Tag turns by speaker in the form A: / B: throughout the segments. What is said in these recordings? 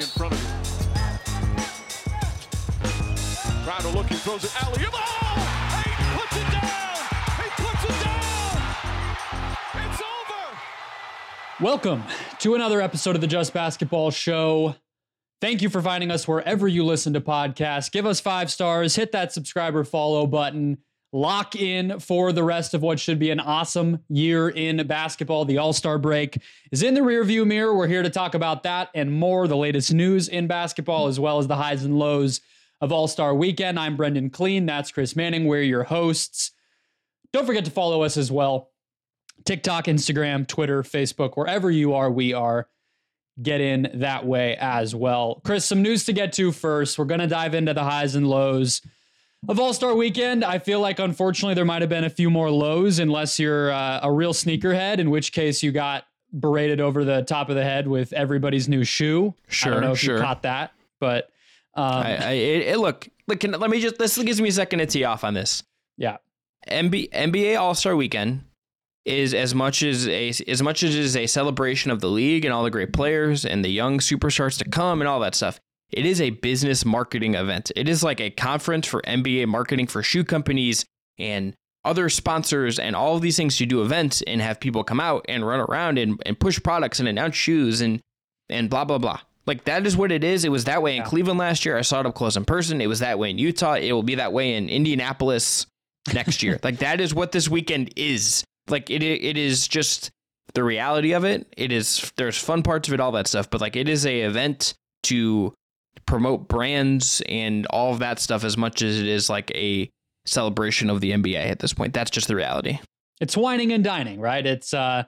A: in front of you. Looking, throws it alley. Oh!
B: Welcome to another episode of the Just Basketball Show. Thank you for finding us wherever you listen to podcasts. Give us five stars, hit that subscriber follow button, lock in for the rest of what should be an awesome year in basketball. The All Star break is in the rearview mirror. We're here to talk about that and more, the latest news in basketball, as well as the highs and lows of All Star weekend. I'm Brendon Kleen. That's Chris Manning. We're your hosts. Don't forget to follow us as well TikTok, Instagram, Twitter, Facebook, wherever you are, we are. Get in that way as well. Chris, some news to get to first. We're going to dive into the highs and lows of All Star Weekend. I feel like, unfortunately, there might have been a few more lows, unless you're uh, a real sneakerhead, in which case you got berated over the top of the head with everybody's new shoe.
C: Sure,
B: I don't know if
C: sure.
B: you caught that, but um,
C: I, I it, look, look. Can, let me just. This gives me a second to tee off on this.
B: yeah,
C: NBA, NBA All Star Weekend is as much as a as much as it is a celebration of the league and all the great players and the young superstars to come and all that stuff. It is a business marketing event. It is like a conference for NBA marketing for shoe companies and other sponsors and all of these things to do events and have people come out and run around and, and push products and announce shoes and and blah blah blah. Like that is what it is. It was that way in
B: Yeah.
C: Cleveland last year. I saw it up close in person. It was that way in Utah. It will be that way in Indianapolis next year. like that is what this weekend is. Like it it is just the reality of it. It is there's fun parts of it, all that stuff, but like it is a event to promote brands and all of that stuff as much as it is like a celebration of the NBA at this point. That's just the reality.
B: it's wining and dining, right? It's uh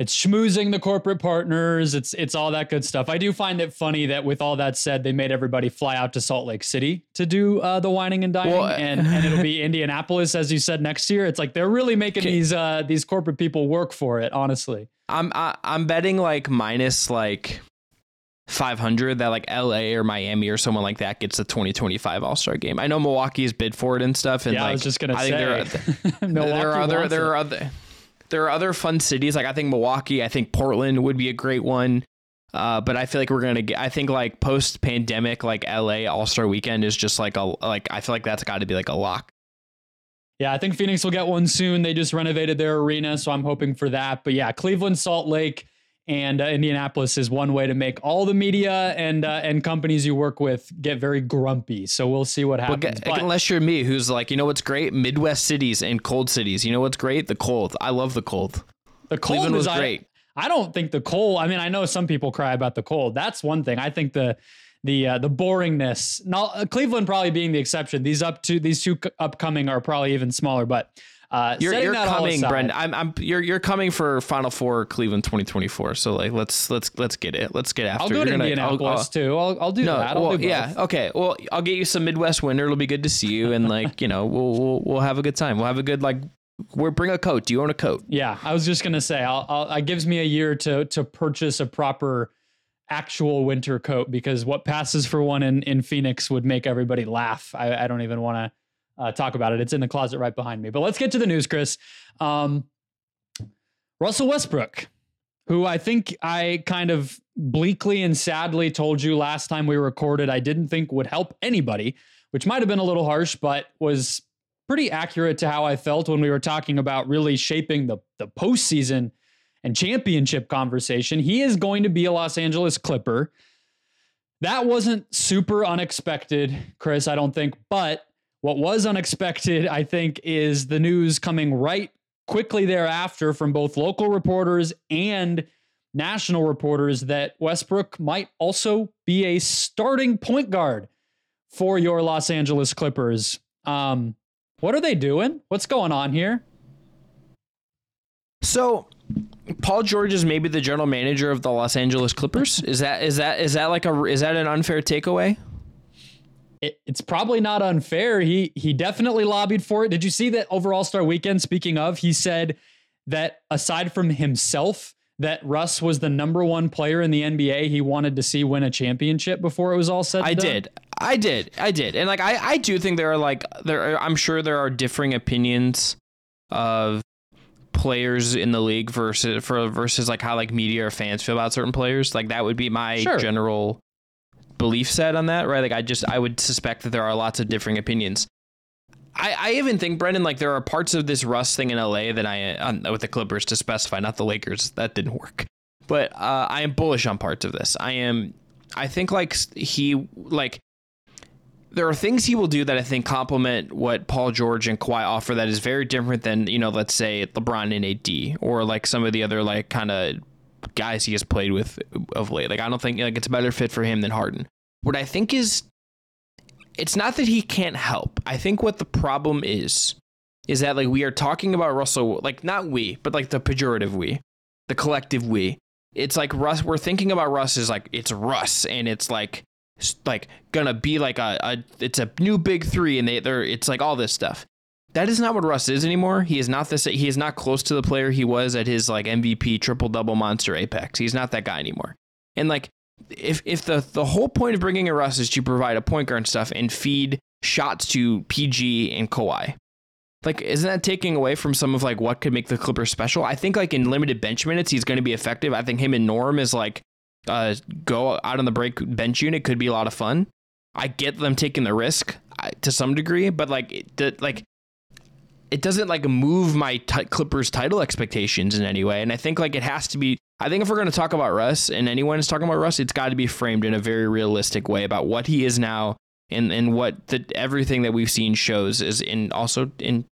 B: it's schmoozing the corporate partners. It's it's all that good stuff. I do find it funny that with all that said, they made everybody fly out to Salt Lake City to do uh, the wining and dining,
C: Well,
B: and and it'll be Indianapolis as you said next year. It's like they're really making these uh, these corporate people work for it. Honestly,
C: I'm I, I'm betting like minus like 500 that like LA or Miami or someone like that gets the 2025 All Star game. I know Milwaukee's bid for it and stuff. And
B: yeah,
C: like,
B: I was just gonna
C: I think there are,
B: say,
C: there are other there are other there are other fun cities. Like I think Milwaukee, I think Portland would be a great one. Uh, but I feel like we're gonna get. I think like post pandemic, like LA All Star Weekend is just like a like. I feel like that's got to be like a lock.
B: Yeah, I think Phoenix will get one soon. They just renovated their arena, so I'm hoping for that. But yeah, Cleveland, Salt Lake, and uh, Indianapolis is one way to make all the media and uh, and companies you work with get very grumpy. So we'll see what happens.
C: unless you're me, who's like, you know what's great? Midwest cities and cold cities. You know what's great? The cold. I love the cold.
B: the cold
C: Cleveland
B: is
C: was
B: I-
C: great.
B: I, don't think the cold. I mean, I know some people cry about the cold. That's one thing. I think the the uh, the boringness. Now, uh, Cleveland probably being the exception. These up to these two upcoming are probably even smaller. But uh,
C: You're, you're coming, Brendon. I'm, I'm, you're, you're coming for Final Four Cleveland 2024. So like, let's, let's, let's get it. Let's get after.
B: I'll go
C: You're
B: to
C: gonna-
B: Indianapolis
C: I'll-
B: too. I'll, I'll do
C: no,
B: that. I'll
C: well,
B: do both.
C: yeah, okay. Well, I'll get you some Midwest winter. It'll be good to see you, and like, you know, we'll, we'll, we'll have a good time. We'll have a good like. We're bring a coat. Do you own a coat?
B: Yeah, I was just gonna say, I'll, I'll, it gives me a year to to purchase a proper actual winter coat because what passes for one in in Phoenix would make everybody laugh. I, I don't even want to uh, talk about it. It's in the closet right behind me. But let's get to the news, Chris. Um, Russell Westbrook, who I think I kind of bleakly and sadly told you last time we recorded, I didn't think would help anybody, which might have been a little harsh, but was pretty accurate to how I felt when we were talking about really shaping the the postseason and championship conversation. He is going to be a Los Angeles Clipper. That wasn't super unexpected, Chris, I don't think. But what was unexpected, I think, is the news coming right quickly thereafter from both local reporters and national reporters that Westbrook might also be a starting point guard for your Los Angeles Clippers. Um, what are they doing? What's going on here?
C: So, Paul George is maybe the general manager of the Los Angeles Clippers. is that is that is that like a is that an unfair takeaway?
B: It, it's probably not unfair. He he definitely lobbied for it. Did you see that over All Star Weekend? Speaking of, he said that aside from himself, that Russ was the number one player in the NBA he wanted to see win a championship before it was all said.
C: I did. I did. I did. And like I, I do think there are like there are, I'm sure there are differing opinions of players in the league versus for versus like how like media or fans feel about certain players. Like that would be my
B: Sure.
C: general belief set on that, right? Like I just I would suspect that there are lots of differing opinions. I, I even think Brendon like there are parts of this Russ thing in LA that I uh, with the Clippers to specify, not the Lakers. That didn't work, but uh, I am bullish on parts of this. I am. I think like he like there are things he will do that I think complement what Paul George and Kawhi offer that is very different than, you know, let's say LeBron and AD or like some of the other like kind of guys he has played with of late. Like I don't think like it's a better fit for him than Harden. What I think is it's not that he can't help. I think what the problem is is that like we are talking about Russell like not we, but like the pejorative we, the collective we. It's like Russ we're thinking about Russ as like it's Russ and it's like like gonna be like a, a it's a new big three and they they're it's like all this stuff. That is not what Russ is anymore. He is not this. He is not close to the player he was at his like MVP triple double monster apex. He's not that guy anymore. And like if if the the whole point of bringing in Russ is to provide a point guard and stuff and feed shots to PG and Kawhi, like isn't that taking away from some of like what could make the Clippers special? I think like in limited bench minutes he's going to be effective. I think him and Norm is like uh, go out on the break bench unit could be a lot of fun. I get them taking the risk to some degree, but like it, like it doesn't like move my t- Clippers title expectations in any way. And I think like it has to be. I think if we're going to talk about Russ and anyone is talking about Russ, it's got to be framed in a very realistic way about what he is now and and what the everything that we've seen shows is in also in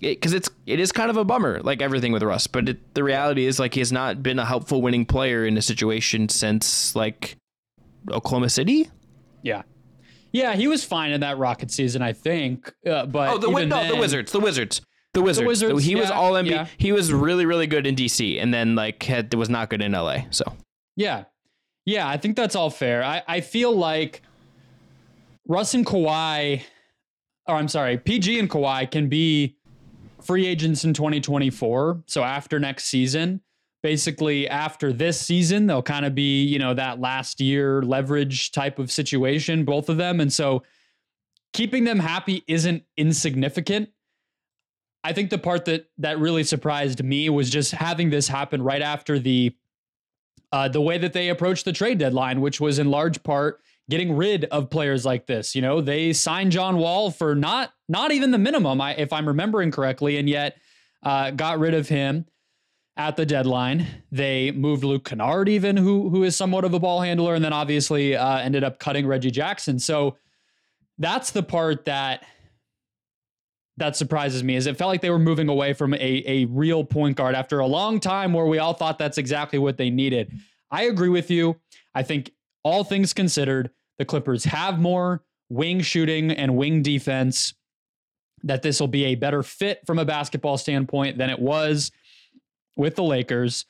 C: because it, it's it is kind of a bummer, like everything with Russ. But it, the reality is, like, he has not been a helpful winning player in a situation since like Oklahoma City.
B: Yeah, yeah, he was fine in that Rocket season, I think. Uh, but
C: oh, the, no, then, the Wizards, the Wizards. The Wizards. The Wizards he yeah, was all NBA. Yeah. He was really, really good in DC, and then like had, was not good in LA. So
B: yeah, yeah, I think that's all fair. I, I feel like Russ and Kawhi, or I'm sorry, PG and Kawhi can be free agents in 2024. So after next season, basically after this season, they'll kind of be, you know, that last year leverage type of situation, both of them. And so keeping them happy isn't insignificant. I think the part that that really surprised me was just having this happen right after the uh, the way that they approached the trade deadline, which was in large part getting rid of players like this. You know, they signed John Wall for not not even the minimum, if I'm remembering correctly, and yet uh, got rid of him at the deadline. They moved Luke Kennard, even who who is somewhat of a ball handler, and then obviously uh, ended up cutting Reggie Jackson. So that's the part that that surprises me is it felt like they were moving away from a, a real point guard after a long time where we all thought that's exactly what they needed. I agree with you. I think all things considered, the Clippers have more wing shooting and wing defense, that this will be a better fit from a basketball standpoint than it was with the Lakers.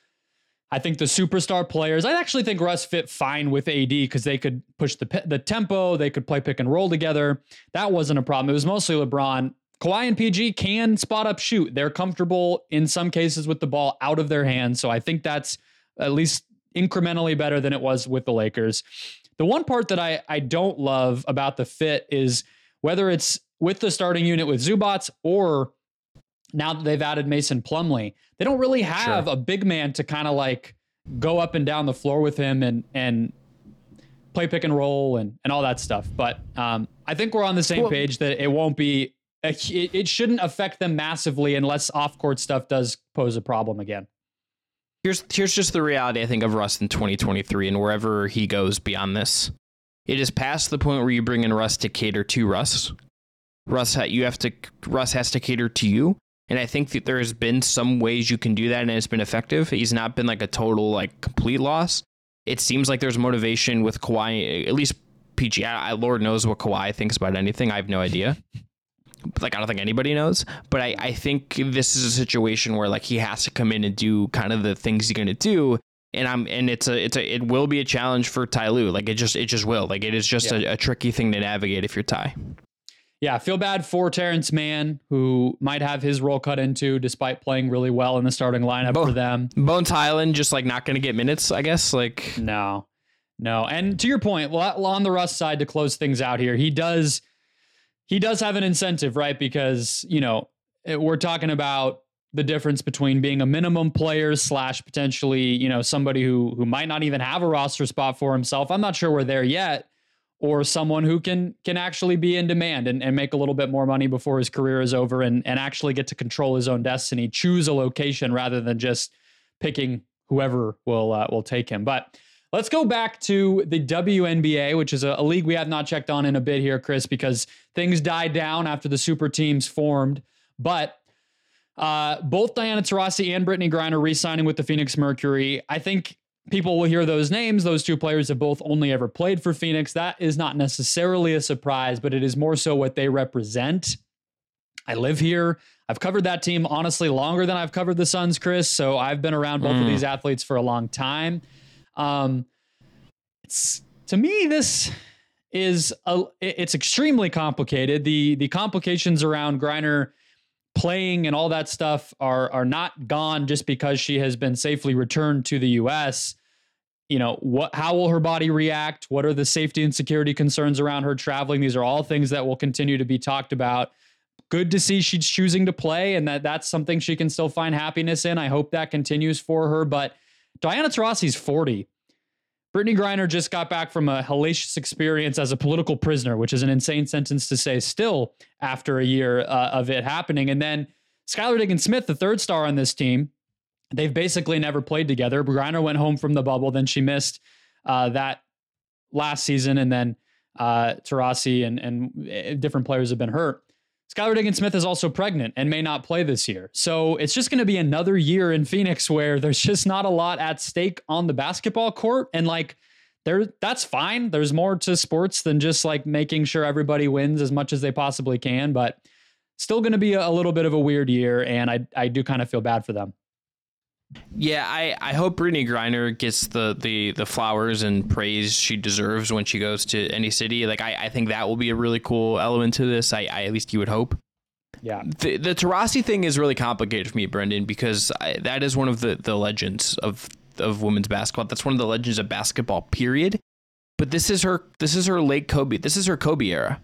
B: I think the superstar players, I actually think Russ fit fine with AD because they could push the, the tempo, they could play pick and roll together. That wasn't a problem. It was mostly LeBron. Kawhi and PG can spot up shoot. They're comfortable in some cases with the ball out of their hands. So I think that's at least incrementally better than it was with the Lakers. The one part that I, I don't love about the fit is whether it's with the starting unit with Zubac or now that they've added Mason Plumlee, they don't really have sure. a big man to kind of like go up and down the floor with him and and play pick and roll and and all that stuff. But um, I think we're on the same well, page that it won't be it, it shouldn't affect them massively unless off court stuff does pose a problem again
C: here's here's just the reality I think of Russ in 2023 and wherever he goes beyond this. It is past the point where you bring in Russ to cater to Russ. Russ, you have to Russ has to cater to you, and I think that there has been some ways you can do that, and it's been effective. He's not been like a total like complete loss. It seems like there's motivation with Kawhi, at least PG. I, Lord knows what Kawhi thinks about anything. I have no idea like I don't think anybody knows, but I, I think this is a situation where like he has to come in and do kind of the things he's gonna do. And I'm and it's a it's a it will be a challenge for Ty Lue. Like it just it just will. Like it is just yeah. a, a tricky thing to navigate if you're Ty.
B: Yeah, I feel bad for Terance Mann, who might have his role cut into despite playing really well in the starting lineup Bo- for them.
C: Bones Hyland just like not going to get minutes, I guess. Like
B: no, no. And to your point, well, on the Russ side to close things out here, he does he does have an incentive, right? Because, you know, we're talking about the difference between being a minimum player slash potentially, you know, somebody who who might not even have a roster spot for himself. I'm not sure we're there yet or someone who can can actually be in demand and, and make a little bit more money before his career is over and, and actually get to control his own destiny, choose a location rather than just picking whoever will uh, will take him. But let's go back to the WNBA, which is a, a league we have not checked on in a bit here, Chris, because things died down after the super teams formed. But uh, both Diana Taurasi and Brittney Griner re-signing with the Phoenix Mercury. I think people will hear those names. Those two players have both only ever played for Phoenix. That is not necessarily a surprise, but it is more so what they represent. I live here. I've covered that team honestly longer than I've covered the Suns, Chris. So I've been around both mm. of these athletes for a long time. Um, it's to me this is a, it's extremely complicated. The the complications around Griner playing and all that stuff are are not gone just because she has been safely returned to the US. You know, what how will her body react? What are the safety and security concerns around her traveling? These are all things that will continue to be talked about. Good to see she's choosing to play and that that's something she can still find happiness in. I hope that continues for her, but Diana Taurasi's 40. Brittney Griner just got back from a hellacious experience as a political prisoner, which is an insane sentence to say still after a year uh, of it happening. And then Skylar Diggins Smith, the third star on this team, they've basically never played together. Griner went home from the bubble, then she missed uh, that last season, and then uh, and, and eh, different players have been hurt. Skylar Diggins Smith is also pregnant and may not play this year. So it's just going to be another year in Phoenix where there's just not a lot at stake on the basketball court. And like, there, that's fine. There's more to sports than just like making sure everybody wins as much as they possibly can. But still going to be a, a little bit of a weird year. And I, I do kind of feel bad for them.
C: Yeah, I, I hope Brittney Griner gets the, the the flowers and praise she deserves when she goes to any city. Like I, I think that will be a really cool element to this. I, I at least you would hope.
B: Yeah.
C: The the Taurasi thing is really complicated for me, Brendon, because I, that is one of the, the legends of of women's basketball. That's one of the legends of basketball. Period. But this is her. This is her late Kobe. This is her Kobe era.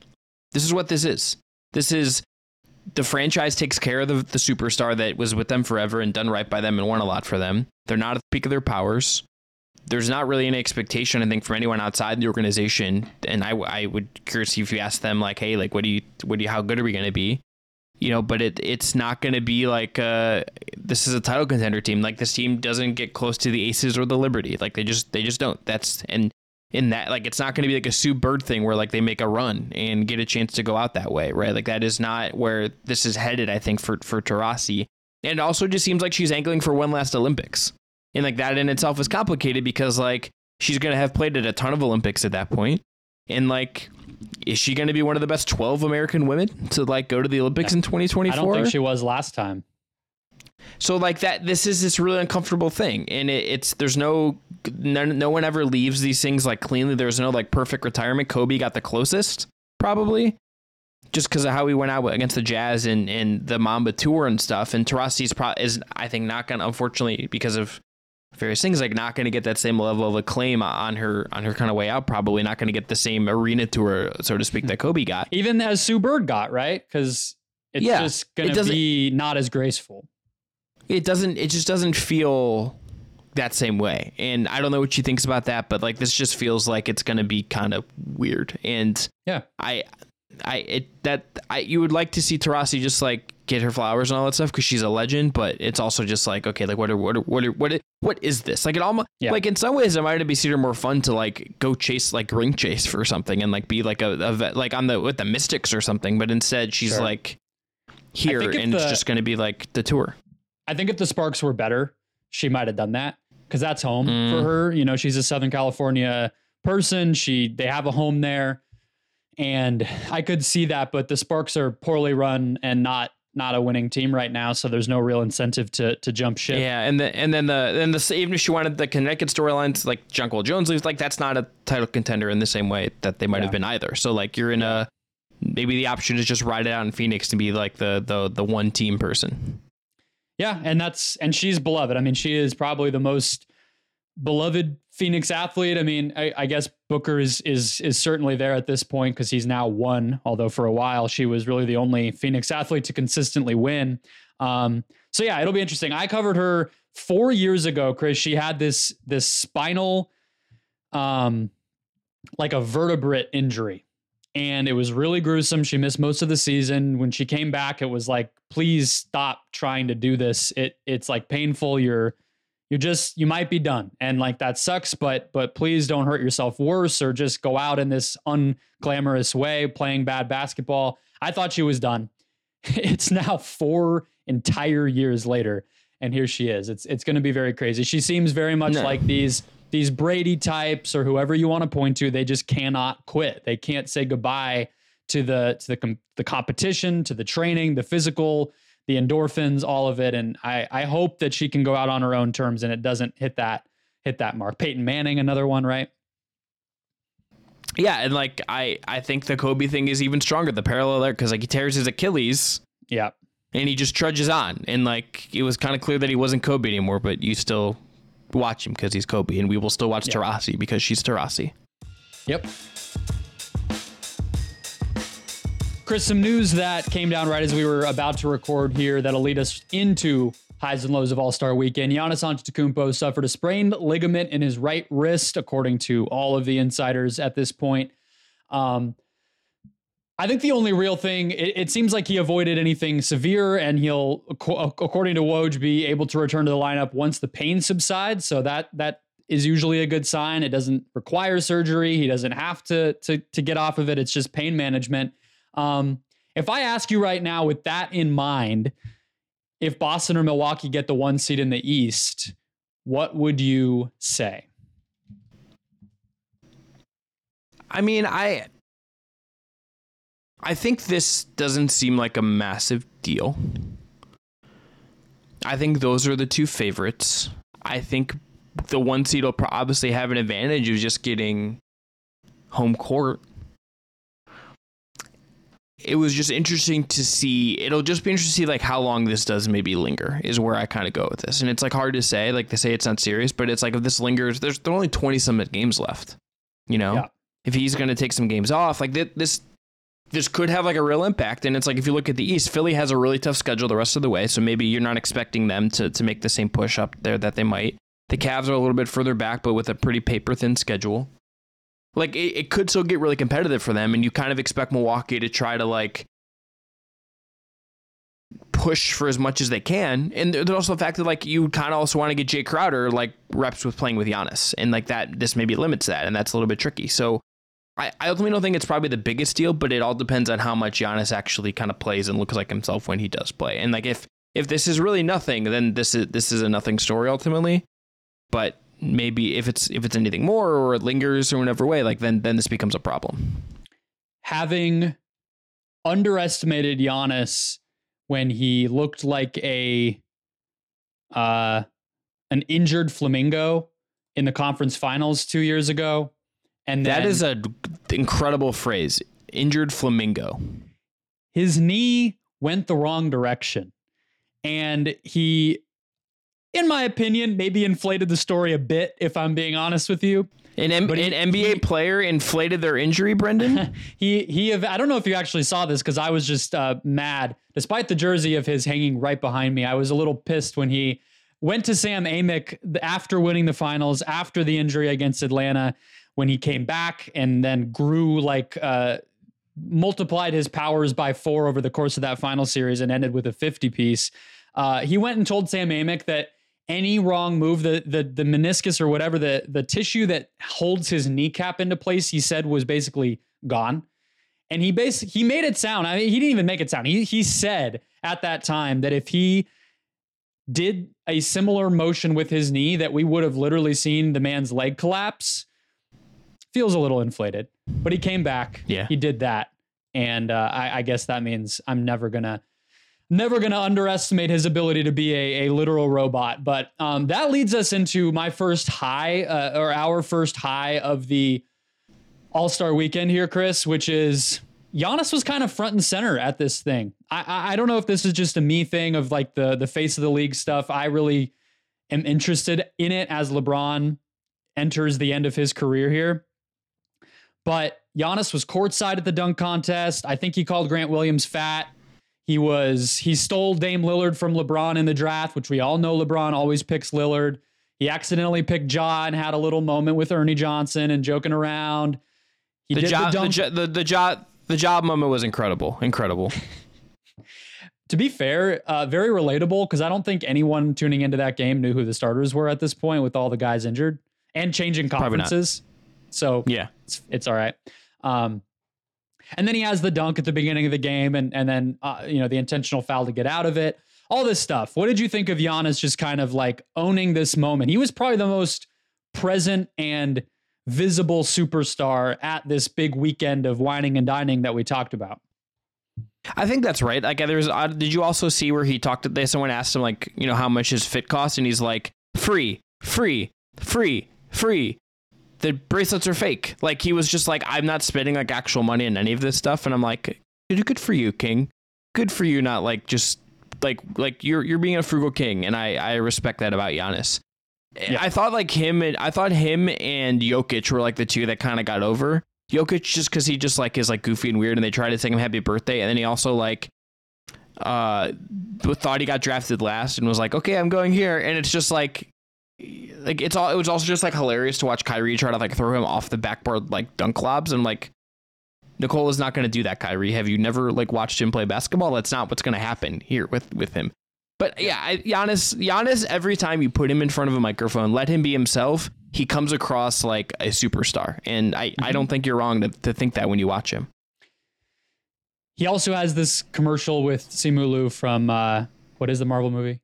C: This is what this is. This is the franchise takes care of the, the superstar that was with them forever and done right by them and won a lot for them. They're not at the peak of their powers. There's not really any expectation, I think, from anyone outside the organization. And I, I would curious if you ask them, like, hey, like, what do you, what do you, how good are we going to be? You know, but it, it's not going to be like, uh, this is a title contender team. Like, this team doesn't get close to the Aces or the Liberty. Like, they just, they just don't. That's, and in that like it's not going to be like a Sue Bird thing where like they make a run and get a chance to go out that way, right? Like that is not where this is headed. I think for for Taurasi, and it also just seems like she's angling for one last Olympics, and like that in itself is complicated because like she's going to have played at a ton of Olympics at that point, and like. Is she going to be one of the best 12 American women to like go to the Olympics in 2024? I
B: don't think she was last time.
C: So like that, this is this really uncomfortable thing, and it, it's there's no, no no one ever leaves these things like cleanly. There's no like perfect retirement. Kobe got the closest probably, just because of how he went out against the Jazz and and the Mamba tour and stuff. And Taurasi's pro- is I think not gonna unfortunately because of various things like not going to get that same level of acclaim on her on her kind of way out probably not going to get the same arena tour so to speak that kobe got
B: even as sue bird got right because it's yeah, just going to it be not as graceful
C: it doesn't it just doesn't feel that same way. And I don't know what she thinks about that, but like this just feels like it's going to be kind of weird. And
B: yeah,
C: I, I, it, that, I, you would like to see Taurasi just like get her flowers and all that stuff because she's a legend, but it's also just like, okay, like what are, what are, what are, what, are, what is this? Like it almost, yeah. like in some ways it might have seen more fun to like go chase, like ring chase for something and like be like a, a like on the, with the mystics or something. But instead she's sure. like here and the, it's just going to be like the tour.
B: I think if the Sparks were better, she might have done that because that's home mm. for her. You know, she's a Southern California person. She they have a home there, and I could see that. But the Sparks are poorly run and not not a winning team right now, so there's no real incentive to to jump ship.
C: Yeah, and the, and then the then the even if she wanted the Connecticut storylines like Jonquel Jones leaves, like that's not a title contender in the same way that they might yeah. have been either. So like you're in a maybe the option is just ride it out in Phoenix to be like the the the one team person.
B: Yeah, and that's and she's beloved. I mean, she is probably the most beloved Phoenix athlete. I mean, I, I guess Booker is is is certainly there at this point because he's now won. Although for a while she was really the only Phoenix athlete to consistently win. Um, so yeah, it'll be interesting. I covered her four years ago, Chris. She had this this spinal um like a vertebrate injury. And it was really gruesome. She missed most of the season. When she came back, it was like, please stop trying to do this. It it's like painful. You're you're just you might be done. And like that sucks, but but please don't hurt yourself worse or just go out in this unglamorous way playing bad basketball. I thought she was done. It's now four entire years later and here she is. It's it's going to be very crazy. She seems very much no. like these these Brady types or whoever you want to point to. They just cannot quit. They can't say goodbye to the to the the competition, to the training, the physical, the endorphins, all of it. And I I hope that she can go out on her own terms and it doesn't hit that hit that mark. Peyton Manning, another one, right?
C: Yeah, and like I I think the Kobe thing is even stronger. The parallel there because like he tears his Achilles.
B: Yeah
C: and he just trudges on. And like it was kind of clear that he wasn't Kobe anymore, but you still watch him because he's Kobe, and we will still watch yeah. Taurasi because she's Taurasi.
B: Yep. Chris, some news that came down right as we were about to record here that'll lead us into highs and lows of All Star Weekend. Giannis Antetokounmpo suffered a sprained ligament in his right wrist, according to all of the insiders at this point. Um, I think the only real thing, it, it, seems like he avoided anything severe, and he'll, according to Woj, be able to return to the lineup once the pain subsides. So that that is usually a good sign. It doesn't require surgery. He doesn't have to to to get off of it. It's just pain management. Um, if I ask you right now, with that in mind, if Boston or Milwaukee get the one seed in the East, what would you say?
C: I mean, I I think this doesn't seem like a massive deal. I think those are the two favorites. I think the one seed will obviously have an advantage of just getting home court. It was just interesting to see. It'll just be interesting to see like how long this does maybe linger is where I kind of go with this. And it's like hard to say. Like they say it's not serious, but it's like if this lingers, there's there only twenty some games left. You know, yeah. if he's going to take some games off, like this this could have like a real impact. And it's like if you look at the East, Philly has a really tough schedule the rest of the way, so maybe you're not expecting them to to make the same push up there that they might. The Cavs are a little bit further back, but with a pretty paper thin schedule. Like it, it could still get really competitive for them, and you kind of expect Milwaukee to try to like push for as much as they can. And there's also the fact that like you kind of also want to get Jae Crowder like reps with playing with Giannis, and like that this maybe limits that, and that's a little bit tricky. So I, I ultimately don't think it's probably the biggest deal, but it all depends on how much Giannis actually kind of plays and looks like himself when he does play. And like if if this is really nothing, then this is this is a nothing story ultimately. But maybe if it's if it's anything more or it lingers or whatever way, like then then this becomes a problem.
B: Having underestimated Giannis when he looked like a uh an injured flamingo in the conference finals two years ago
C: and that is a incredible phrase. Injured flamingo.
B: His knee went the wrong direction. And he, in my opinion, maybe inflated the story a bit, if I'm being honest with you.
C: An, M- he, an NBA he, player inflated their injury, Brendon.
B: he he. I don't know if you actually saw this because I was just uh, mad. Despite the jersey of his hanging right behind me, I was a little pissed when he went to Sam Amick after winning the finals, after the injury against Atlanta, when he came back and then grew like uh, multiplied his powers by four over the course of that final series and ended with a 50 piece. Uh, he went and told Sam Amick that any wrong move, the the the meniscus or whatever the the tissue that holds his kneecap into place, he said was basically gone. And he basically he made it sound. I mean, he didn't even make it sound. He he said at that time that if he did a similar motion with his knee, that we would have literally seen the man's leg collapse feels a little inflated, but he came back.
C: Yeah.
B: He did that. And uh, I, I, guess that means I'm never going to. Never going to underestimate his ability to be a, a literal robot. But um, that leads us into my first high, uh, or our first high of the All Star weekend here, Chris, which is Giannis was kind of front and center at this thing. I, I, I don't know if this is just a me thing of like the the face of the league stuff. I really am interested in it as LeBron enters the end of his career here. But Giannis was courtside at the dunk contest. I think he called Grant Williams fat. He was he stole Dame Lillard from LeBron in the draft, which we all know LeBron always picks Lillard. He accidentally picked Ja and had a little moment with Ernie Johnson and joking around. He
C: the job,
B: the
C: the, the the job, the job moment was incredible, incredible.
B: to be fair, uh, very relatable because I don't think anyone tuning into that game knew who the starters were at this point with all the guys injured and changing conferences. So
C: Yeah,
B: it's, it's all right. Um, and then he has the dunk at the beginning of the game, and and then uh, you know the intentional foul to get out of it. All this stuff. What did you think of Giannis just kind of like owning this moment? He was probably the most present and visible superstar at this big weekend of wining and dining that we talked about.
C: I think that's right. Like, there's. Uh, did you also see where he talked? They someone asked him like, you know, how much his fit cost, and he's like, free, free, free, free. The bracelets are fake. Like he was just like, I'm not spending like actual money in any of this stuff, and I'm like, good good for you, King. Good for you, not like just like like you're you're being a frugal king, and I I respect that about Giannis.
B: Yeah.
C: I thought like him and I thought him and Jokic were like the two that kind of got over. Jokic just because he just like is like goofy and weird, and they tried to sing him happy birthday, and then he also like uh thought he got drafted last and was like, okay, I'm going here, and it's just like like it's all it was also just like hilarious to watch Kyrie try to like throw him off the backboard like dunk lobs and like Nikola is not going to do that, Kyrie. Have you never like watched him play basketball? That's not what's going to happen here with with him. But yeah, I, Giannis, Giannis, every time you put him in front of a microphone, let him be himself, he comes across like a superstar. And I, I don't think you're wrong to, to think that when you watch him.
B: He also has this commercial with Simu Liu from uh, what is the Marvel movie?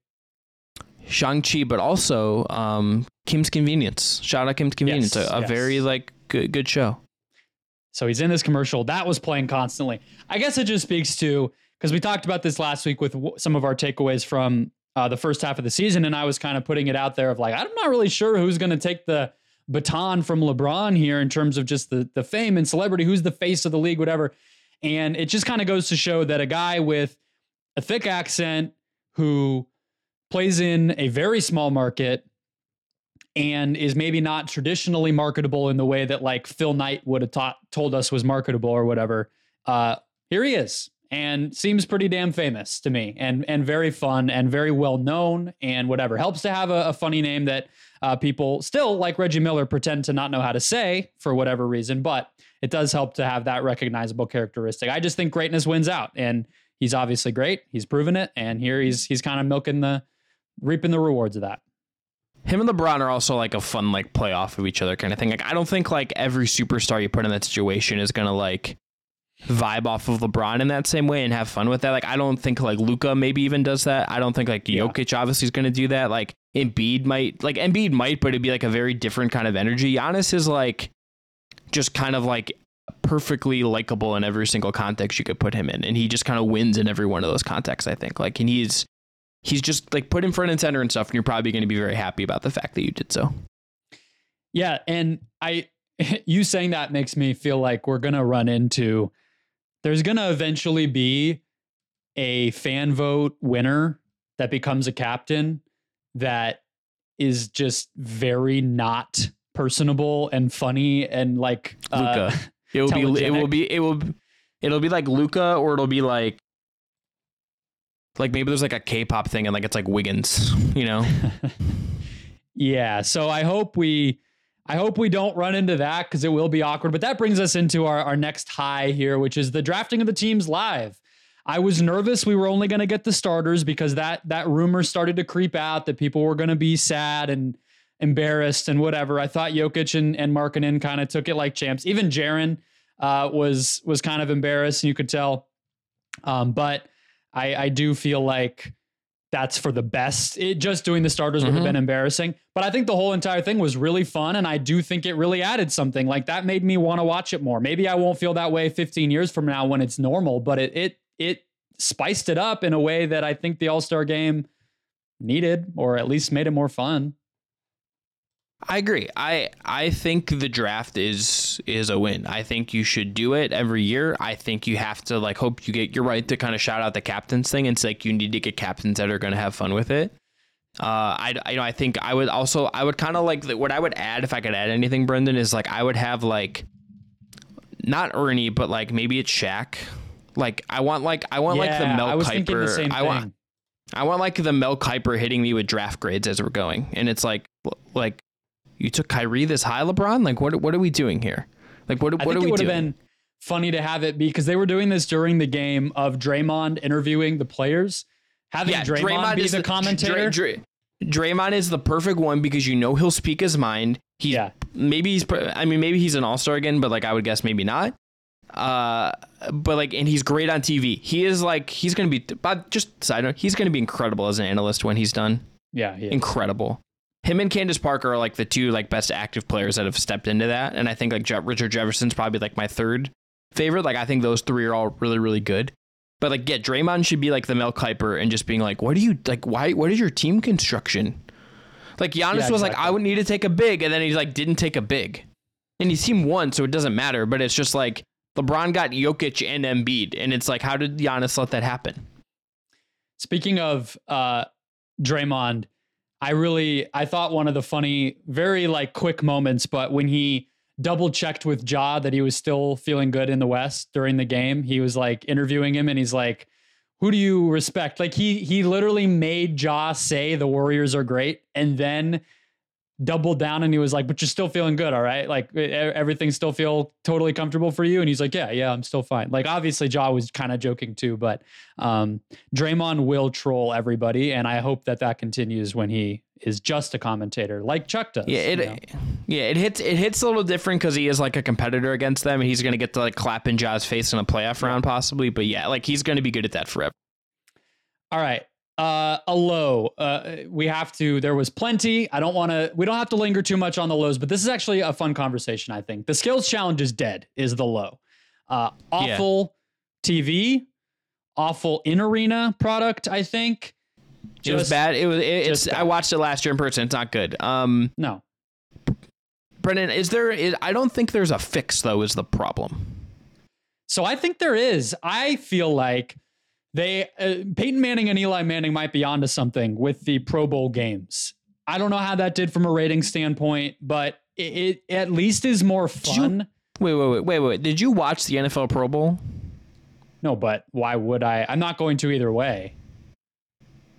C: Shang-Chi, but also um, Kim's Convenience. Shout out Kim's Convenience.
B: Yes,
C: a, a
B: yes.
C: very like good, good show.
B: So he's in this commercial that was playing constantly. I guess it just speaks to because we talked about this last week with w- some of our takeaways from uh, the first half of the season, and I was kind of putting it out there of like I'm not really sure who's going to take the baton from LeBron here in terms of just the the fame and celebrity, who's the face of the league, whatever. And it just kind of goes to show that a guy with a thick accent who plays in a very small market and is maybe not traditionally marketable in the way that like Phil Knight would have taught told us was marketable or whatever. Uh, here he is, and seems pretty damn famous to me, and and very fun and very well known and whatever. Helps to have a, a funny name that uh, people still like Reggie Miller pretend to not know how to say for whatever reason, but it does help to have that recognizable characteristic. I just think greatness wins out, and he's obviously great. He's proven it, and here he's he's kind of milking the reaping the rewards of that.
C: Him and LeBron are also like a fun like play off of each other kind of thing. Like I don't think like every superstar you put in that situation is gonna like vibe off of LeBron in that same way and have fun with that. Like I don't think like Luka maybe even does that. I don't think like
B: Yeah.
C: Jokic obviously is gonna do that. Like Embiid might like Embiid might, but it'd be like a very different kind of energy. Giannis is like just kind of like perfectly likable in every single context you could put him in, and he just kind of wins in every one of those contexts. I think like and he's he's just like put in front and center and stuff, and you're probably going to be very happy about the fact that you did so.
B: Yeah, and I you saying that makes me feel like we're going to run into there's going to eventually be a fan vote winner that becomes a captain that is just very not personable and funny and like uh,
C: Luka. It will be. it will be. It will. It'll be like Luka, or it'll be like, like maybe there's like a K-pop thing, and like it's like Wiggins. You know,
B: Yeah, so I hope we I hope we don't run into that because it will be awkward. But that brings us into our, our next high here, which is the drafting of the teams live. I was nervous we were only going to get the starters because that that rumor started to creep out that people were going to be sad and embarrassed and whatever. I thought Jokic and, and Markkanen kind of took it like champs. Even Jaren uh, was was kind of embarrassed, and you could tell. Um, but I, I do feel like that's for the best. It just doing the starters would have
C: Mhm.
B: been embarrassing. But I think the whole entire thing was really fun, and I do think it really added something. Like that made me want to watch it more. Maybe I won't feel that way 15 years from now when it's normal, but it it it spiced it up in a way that I think the All Star game needed, or at least made it more fun.
C: I agree. I I think the draft is is a win. I think you should do it every year. I think you have to like hope you get. You're right to kind of shout out the captains thing. It's like you need to get captains that are going to have fun with it. Uh, I, I you know I think I would also I would kind of like the, what I would add if I could add anything, Brendon is like I would have like not Ernie, but like maybe it's Shaq. Like I want like I want like the
B: Yeah,
C: Mel
B: I was
C: Kiper.
B: thinking the same
C: I
B: thing.
C: want I want like the Mel Kiper hitting me with draft grades as we're going, and it's like like you took Kyrie this high, LeBron. Like what what are we doing here? Like what?
B: I
C: What
B: think
C: are
B: it
C: we
B: would have
C: doing?
B: been funny to have it because they were doing this during the game of Draymond interviewing the players. Having Draymond, be
C: is
B: the, commentator.
C: Dray, Dray, Draymond is the perfect one because you know he'll speak his mind. He
B: yeah.
C: maybe he's I mean maybe he's an all-star again, but like I would guess maybe not. Uh but like and he's great on TV. He is like he's going to be but just side note, he's going to be incredible as an analyst when he's done.
B: Yeah.
C: Incredible. Him and Candace Parker are like the two like best active players that have stepped into that and I think like Je- Richard Jefferson's probably like my third favorite. Like I think those three are all really really good. But like yeah, Draymond should be like the Mel Kiper and just being like, "What do you like why what is your team construction?" Like Giannis
B: Yeah,
C: was like. I would need to take a big, and then he's like, didn't take a big, and his team won, so it doesn't matter. But it's just like LeBron got Jokic and Embiid, and it's like, how did Giannis let that happen?
B: Speaking of uh, Draymond, I really I thought one of the funny, very like quick moments, but when he double checked with Ja that he was still feeling good in the West during the game, he was like interviewing him, and he's like, "Who do you respect?" Like he he literally made Ja say the Warriors are great, and then doubled down and he was like, "But you're still feeling good, all right? Like everything still feel totally comfortable for you?" And he's like, "Yeah, yeah, I'm still fine." Like obviously, Ja was kind of joking too, but um, Draymond will troll everybody, and I hope that that continues when he is just a commentator, like Chuck does.
C: Yeah, it
B: you know?
C: yeah it hits it hits a little different because he is like a competitor against them, and he's gonna get to like clap in Ja's face in a playoff round possibly. But yeah, like he's gonna be good at that forever.
B: All right. Uh, a low. Uh, we have to. There was plenty. I don't want to. We don't have to linger too much on the lows, but this is actually a fun conversation. I think the skills challenge is dead. Is the low. Uh,
C: Yeah.
B: awful TV. Awful in arena product. I think.
C: it was bad. It was. It, it's.
B: just
C: I watched it last year in person. It's not good. Um,
B: No.
C: Brendon, is there? Is, I don't think there's a fix though. Is the problem?
B: So I think there is. I feel like they uh, Peyton Manning and Eli Manning might be onto something with the Pro Bowl games. I don't know how that did from a rating standpoint, but it, it at least is more
C: you-
B: fun.
C: Wait, wait, wait, wait, wait. Did you watch the NFL Pro Bowl?
B: No, but why would I? I'm not going to either way.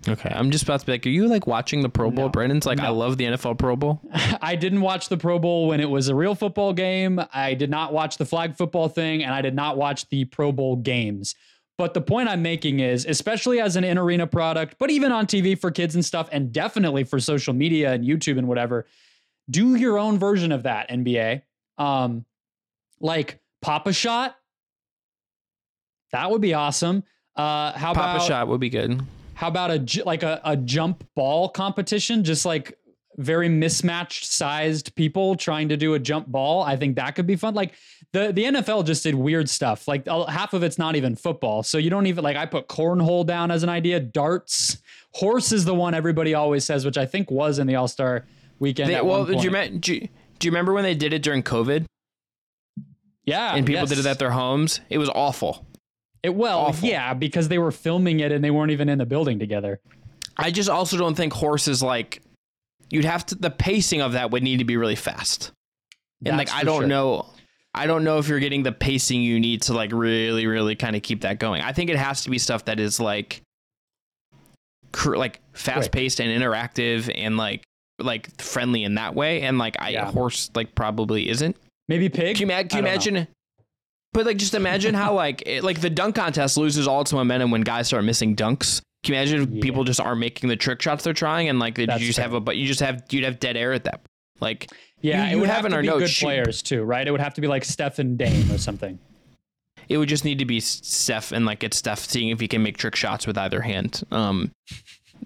C: Okay, I'm just about to be like, are you like watching the Pro Bowl?
B: No.
C: Brendon's like, I love the NFL Pro Bowl.
B: I didn't watch the Pro Bowl when it was a real football game. I did not watch the flag football thing, and I did not watch the Pro Bowl games. But the point I'm making is, especially as an in arena product, but even on TV for kids and stuff, and definitely for social media and YouTube and whatever, do your own version of that, NBA. Um, like Pop-A-Shot. That would be awesome. Uh, how
C: Pop
B: about
C: a shot would be good.
B: how about a like a, a jump ball competition? Just like very mismatched sized people trying to do a jump ball. I think that could be fun. Like the the NFL just did weird stuff. Like half of it's not even football. So you don't even like I put cornhole down as an idea. Darts. Horse is the one everybody always says, which I think was in the All Star weekend.
C: They,
B: at
C: well,
B: one
C: do you, do, you, do you remember when they did it during COVID
B: yeah,
C: and people
B: yes.
C: did it at their homes? It was awful.
B: It well,
C: awful.
B: yeah, because they were filming it and they weren't even in the building together.
C: I just also don't think horses like you'd have to the pacing of that would need to be really fast. And like I don't
B: sure.
C: know I don't know if you're getting the pacing you need to like really really kind of keep that going. I think it has to be stuff that is like cr- like fast paced and interactive and like like friendly in that way and like I
B: Yeah.
C: horse like probably isn't.
B: Maybe pig.
C: Can you, can you
B: I don't know.
C: imagine? But like, just imagine how like it, like the dunk contest loses all its momentum when guys start missing dunks. Can you imagine if
B: Yeah.
C: people just aren't making the trick shots they're trying and like
B: That's
C: you just
B: fair.
C: have a but you just have you'd have dead air at that. Like
B: Yeah,
C: You-
B: it would
C: have
B: have
C: in
B: to
C: our
B: be
C: notes,
B: good players too, right? It would have to be like Stephen Dame or something.
C: it would just need to be Steph and like it's Steph seeing if he can make trick shots with either hand. Um,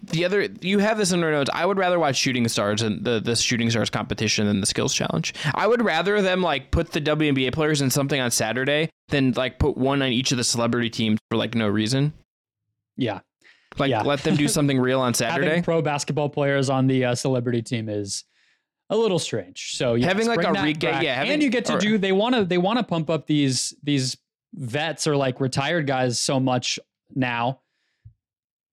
C: the other you have this in our notes. I would rather watch Shooting Stars and the the Shooting Stars competition than the Skills Challenge. I would rather them like put the WNBA players in something on Saturday than like put one on each of the celebrity teams for like no reason.
B: Yeah,
C: Like
B: Yeah.
C: let them do something real on Saturday.
B: having pro basketball players on the uh, celebrity team is a little strange. So yes,
C: Having, like, a
B: that
C: rega-
B: back.
C: yeah, having-
B: and you get to
C: or-
B: do. They want to. They want to pump up these these vets or like retired guys so much now.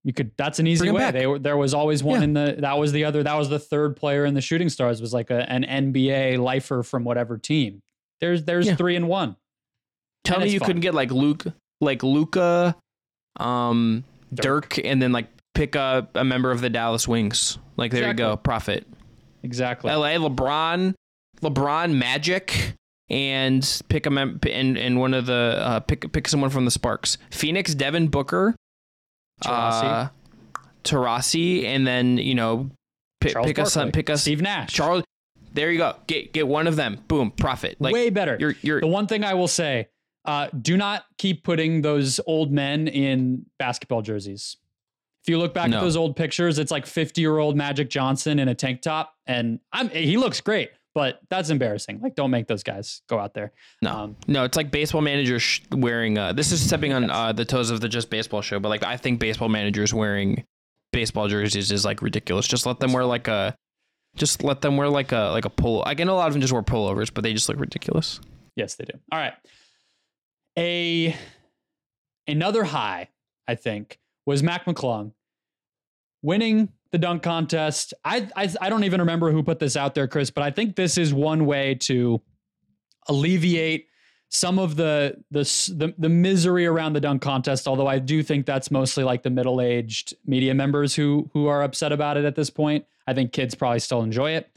B: You could. That's an easy way. They were. There was always one
C: Yeah.
B: in the. That was the other. That was the third player in the Shooting Stars. Was like a, an NBA lifer from whatever team. There's there's
C: Yeah.
B: three and one.
C: Tell
B: and
C: me you
B: fun.
C: couldn't get like Luke, like Luka, um,
B: Dirk.
C: Dirk, and then like pick a, a member of the Dallas Wings. Like there you go, profit.
B: Exactly.
C: LA, LeBron, LeBron, Magic, and pick a mem- and and one of the uh, pick pick someone from the Sparks. Phoenix, Devin Booker,
B: Taurasi.
C: uh, Taurasi, and then you know pick, pick us some pick us
B: Steve Nash.
C: Charles. There you go. Get get one of them. Boom. Profit. Like
B: Way better.
C: You're you're
B: The one thing I will say, uh, do not keep putting those old men in basketball jerseys. If you look back
C: No.
B: at those old pictures, it's like 50 year old Magic Johnson in a tank top, and I'm he looks great, but that's embarrassing. Like, don't make those guys go out there.
C: No,
B: Um,
C: no, it's like baseball managers sh- wearing. Uh, this is stepping on uh, the toes of the just baseball show, but like I think baseball managers wearing baseball jerseys is like ridiculous. Just let them wear like a, just let them wear like a like a polo. I know a lot of them just wear pullovers, but they just look ridiculous.
B: Yes, they do. All right. A another high, I think, was Mac McClung winning the dunk contest. I, I I don't even remember who put this out there, Chris, but I think this is one way to alleviate some of the the the, the misery around the dunk contest. Although I do think that's mostly like the middle aged media members who who are upset about it at this point. I think kids probably still enjoy it.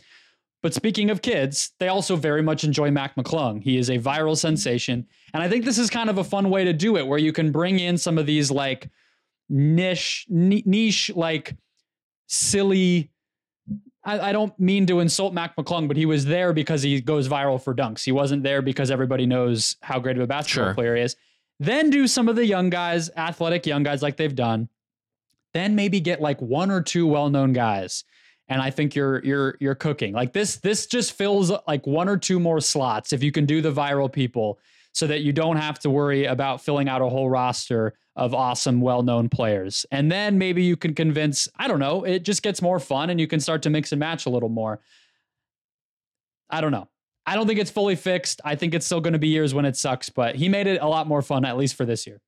B: But speaking of kids, they also very much enjoy Mac McClung. He is a viral sensation. And I think this is kind of a fun way to do it where you can bring in some of these like niche, niche, like silly. I, I don't mean to insult Mac McClung, but he was there because he goes viral for dunks. He wasn't there because everybody knows how great of a basketball
C: Sure.
B: player he is. Then do some of the young guys, athletic young guys like they've done. Then maybe get like one or two well-known guys and I think you're you're you're cooking. Like this this just fills like one or two more slots if you can do the viral people so that you don't have to worry about filling out a whole roster of awesome well-known players. And then maybe you can convince, I don't know, it just gets more fun and you can start to mix and match a little more. I don't know. I don't think it's fully fixed. I think it's still going to be years when it sucks, but he made it a lot more fun at least for this year.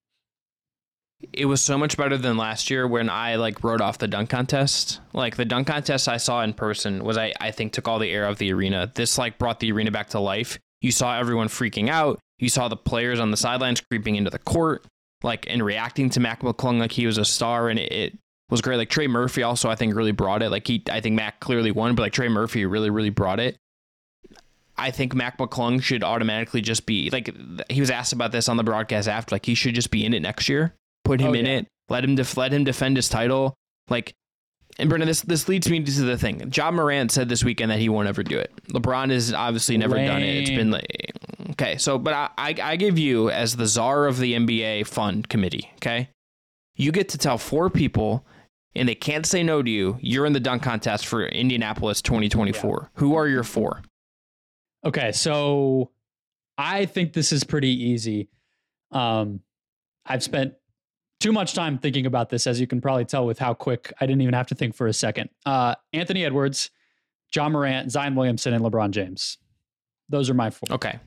C: It was so much better than last year when I like wrote off the dunk contest. Like the dunk contest I saw in person was I I think took all the air of the arena. This like brought the arena back to life. You saw everyone freaking out. You saw the players on the sidelines creeping into the court, like and reacting to Mac McClung like he was a star, and it, it was great. Like Trey Murphy also I think really brought it. Like he I think Mac clearly won, but like Trey Murphy really really brought it. I think Mac McClung should automatically just be like he was asked about this on the broadcast after like he should just be in it next year. Put him
B: Oh,
C: in
B: yeah.
C: it. Let him def- let him defend his title. Like and Brendon, this this leads me to the thing. Ja Morant said this weekend that he won't ever do it. LeBron has obviously never done it. It's been like okay. So, but I, I I give you as the czar of the NBA fund committee. Okay, you get to tell four people, and they can't say no to you. You're in the dunk contest for Indianapolis 2024. Who are your four?
B: Okay, so I think this is pretty easy. Um, I've spent too much time thinking about this, as you can probably tell with how quick I didn't even have to think for a second. Uh, Anthony Edwards, Ja Morant, Zion Williamson, and LeBron James. Those are my four.
C: Okay.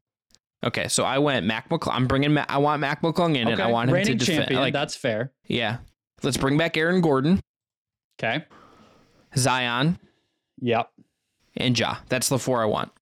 C: Okay, so I went Mac McClung. I'm bringing. Ma- I want Mac McClung in, and I want him
B: reigning
C: to defend.
B: champion.
C: Like,
B: that's fair.
C: yeah, let's bring back Aaron Gordon,
B: Okay.
C: Zion,
B: Yep.
C: and Ja. That's the four I want.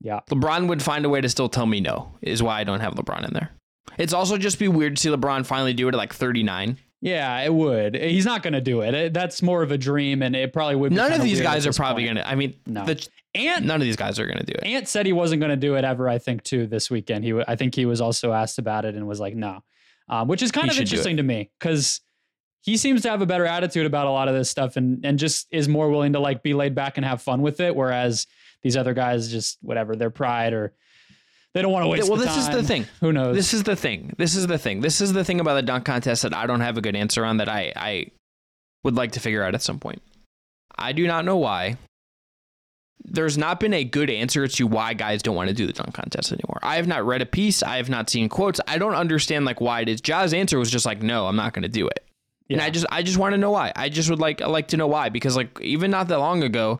B: Yeah.
C: LeBron would find a way to still tell me no. Is why I don't have LeBron in there. It's also just be weird to see LeBron finally do it at like 39.
B: Yeah, it would. He's not going to do it. It- That's more of a dream, and it probably would. Be
C: None of these guys are probably gonna. I mean,
B: No.
C: the,
B: Ant
C: none of these guys are gonna do it.
B: Ant said he wasn't going to do it ever. I think too this weekend. He, I think he was also asked about it and was like, no, um, which is kind
C: He
B: of interesting to me because he seems to have a better attitude about a lot of this stuff and and just is more willing to like be laid back and have fun with it. Whereas these other guys just whatever their pride or they don't want to waste.
C: well, this is the thing.
B: Who knows?
C: This is the thing. This is the thing. This is the thing about the dunk contest that I don't have a good answer on that I, I would like to figure out at some point. I do not know why. There's not been a good answer to why guys don't want to do the dunk contest anymore. I have not read a piece. I have not seen quotes. I don't understand like why it is. Ja's answer was just like, no, I'm not going to do it.
B: Yeah.
C: And I just I just want to know why. I just would like like to know why because like even not that long ago,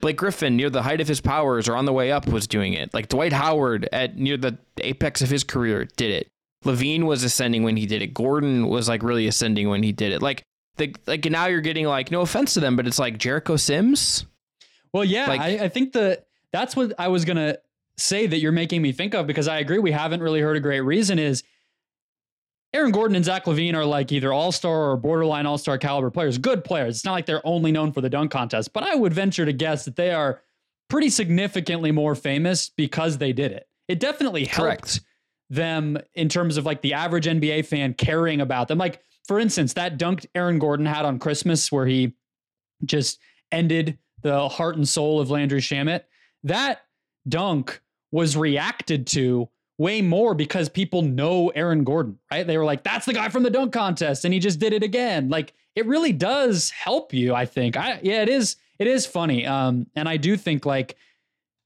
C: Blake Griffin near the height of his powers or on the way up was doing it. Like Dwight Howard at near the apex of his career did it. LaVine was ascending when he did it. Gordon was like really ascending when he did it. Like the like now you're getting like no offense to them, but it's like Jericho Sims.
B: Well, yeah,
C: Like-
B: I, I think that that's what I was gonna say that you're making me think of because I agree we haven't really heard a great reason is Aaron Gordon and Zach LaVine are like either all star or borderline all star caliber players, good players. It's not like they're only known for the dunk contest, but I would venture to guess that they are pretty significantly more famous because they did it. it definitely helped
C: Correct.
B: them in terms of like the average NBA fan caring about them. Like, for instance, that dunk Aaron Gordon had on Christmas where he just ended the heart and soul of Landry Shamet. That dunk was reacted to way more because people know Aaron Gordon, right? They were like, that's the guy from the dunk contest, and he just did it again. Like, it really does help you, I think. I yeah, it is, it is funny. Um, and I do think like,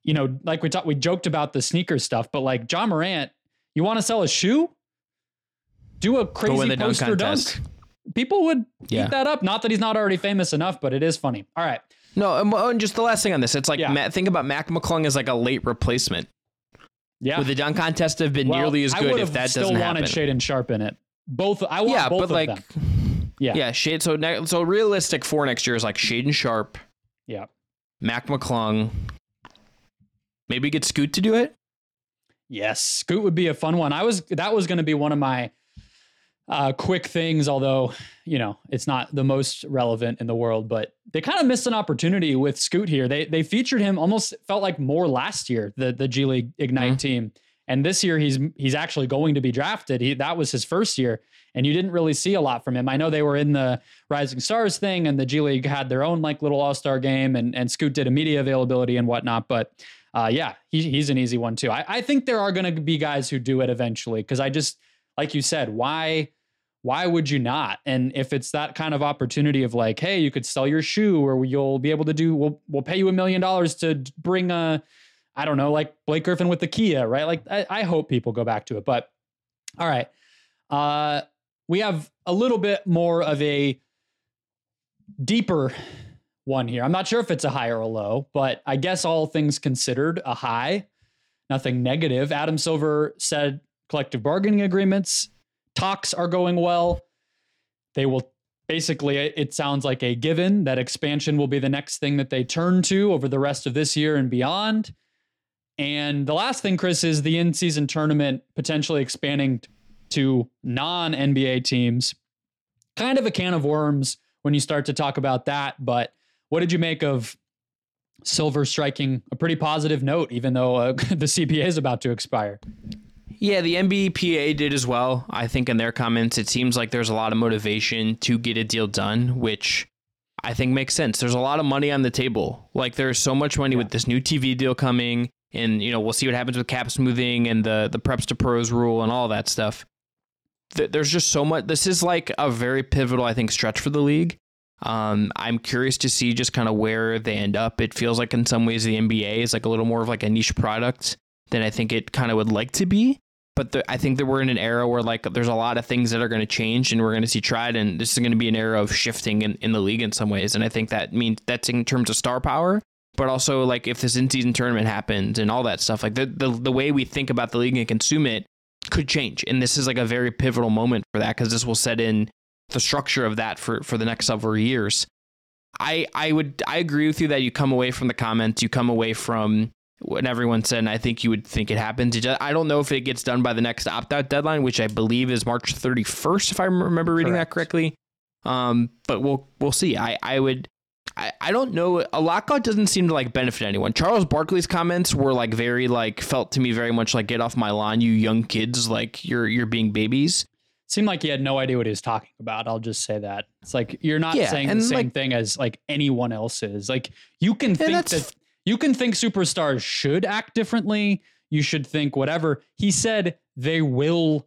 B: you know, like we talked, we joked about the sneaker stuff, but like Ja Morant, you want to sell a shoe? Do a crazy
C: dunk
B: poster dunk.
C: contest.
B: People would
C: Yeah.
B: eat that up. Not that he's not already famous enough, but it is funny. All right.
C: No, and, just the last thing on this, it's like
B: Yeah.
C: Ma- think about Mac McClung as like a late replacement.
B: Yeah.
C: Would the dunk contest have been
B: Well,
C: nearly as good if that
B: still
C: doesn't happen?
B: wanted
C: happen?
B: Shaedon Sharpe in it. Both. I want
C: yeah,
B: both
C: but
B: of
C: like,
B: them. Yeah.
C: yeah, Shade. So ne- so realistic for next year is like Shaedon Sharpe,
B: Yeah.
C: Mac McClung. Maybe get Scoot to do it.
B: Yes, Scoot would be a fun one. I was that was going to be one of my uh, quick things, although you know it's not the most relevant in the world. But they kind of missed an opportunity with Scoot here. They they featured him almost felt like more last year the the G League Ignite
C: Mhm.
B: team, and this year he's he's actually going to be drafted. He that was his first year, and you didn't really see a lot from him. I know they were in the Rising Stars thing, and the G League had their own like little All Star game, and and Scoot did a media availability and whatnot, but uh, yeah, he, he's an easy one too. I, I think there are going to be guys who do it eventually because I just, like you said, why, why would you not? And if it's that kind of opportunity of like, hey, you could sell your shoe, or you'll be able to do, we'll we'll pay you a million dollars to bring a, I don't know, like Blake Griffin with the Kia, right? Like I, I hope people go back to it. But all right, uh, we have a little bit more of a deeper one here. I'm not sure if it's a high or a low, but I guess all things considered, a high. Nothing negative. Adam Silver said collective bargaining agreements, talks are going well. They will basically, it sounds like a given that expansion will be the next thing that they turn to over the rest of this year and beyond. And the last thing, Chris, is the in season tournament potentially expanding to non NBA teams. Kind of a can of worms when you start to talk about that, but what did you make of Silver striking a pretty positive note, even though uh, the CBA is about to expire?
C: Yeah, the NBPA did as well. I think in their comments, it seems like there's a lot of motivation to get a deal done, which I think makes sense. There's a lot of money on the table. Like there's so much money with this new TV deal coming, and you know we'll see what happens with cap smoothing and the the preps to pros rule and all that stuff. Th- There's just so much. This is like a very pivotal, I think, stretch for the league. Um, I'm curious to see just kind of where they end up. It feels like in some ways the NBA is like a little more of like a niche product than I think it kind of would like to be. But the, I think that we're in an era where like there's a lot of things that are going to change, and we're going to see tried, and this is going to be an era of shifting in, in the league in some ways. And I think that means that's in terms of star power, but also like if this in season tournament happens and all that stuff, like the, the the way we think about the league and consume it could change. And this is like a very pivotal moment for that because this will set in the structure of that for for the next several years. I I would I agree with you that you come away from the comments, you come away from what everyone said, and I think you would think it happens. It just, I don't know if it gets done by the next opt out deadline, which I believe is March 31st, if I remember reading that correctly. Um, but we'll we'll see. I I would. I, I don't know. A lockout doesn't seem to like benefit anyone. Charles Barkley's comments were like very like felt to me very much like get off my lawn, you young kids. Like you're you're being babies.
B: Seemed like he had no idea what he was talking about. I'll just say that. It's like you're not
C: Yeah,
B: saying the same
C: like-
B: thing as like anyone else is. Like you can think
C: that's
B: that you can think superstars should act differently. You should think whatever. He said they will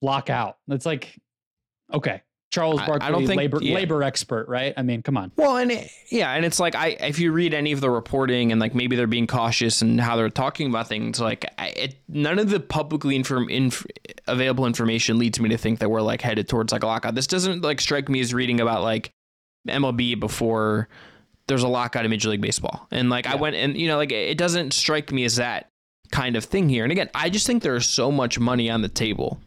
B: lock out. It's like okay. Charles
C: I- I
B: Barkley,
C: don't think-
B: labor
C: yeah.
B: labor expert, right? I mean, come on.
C: Well, and it, yeah, and it's like I if you read any of the reporting and like maybe they're being cautious and how they're talking about things, like I, it, none of the publicly inform, inf, available information leads me to think that we're like headed towards like a lockout. This doesn't like strike me as reading about like MLB before there's a lockout in Major League Baseball, and like I went and you know like it doesn't strike me as that kind of thing here. And again, I just think there's so much money on the table.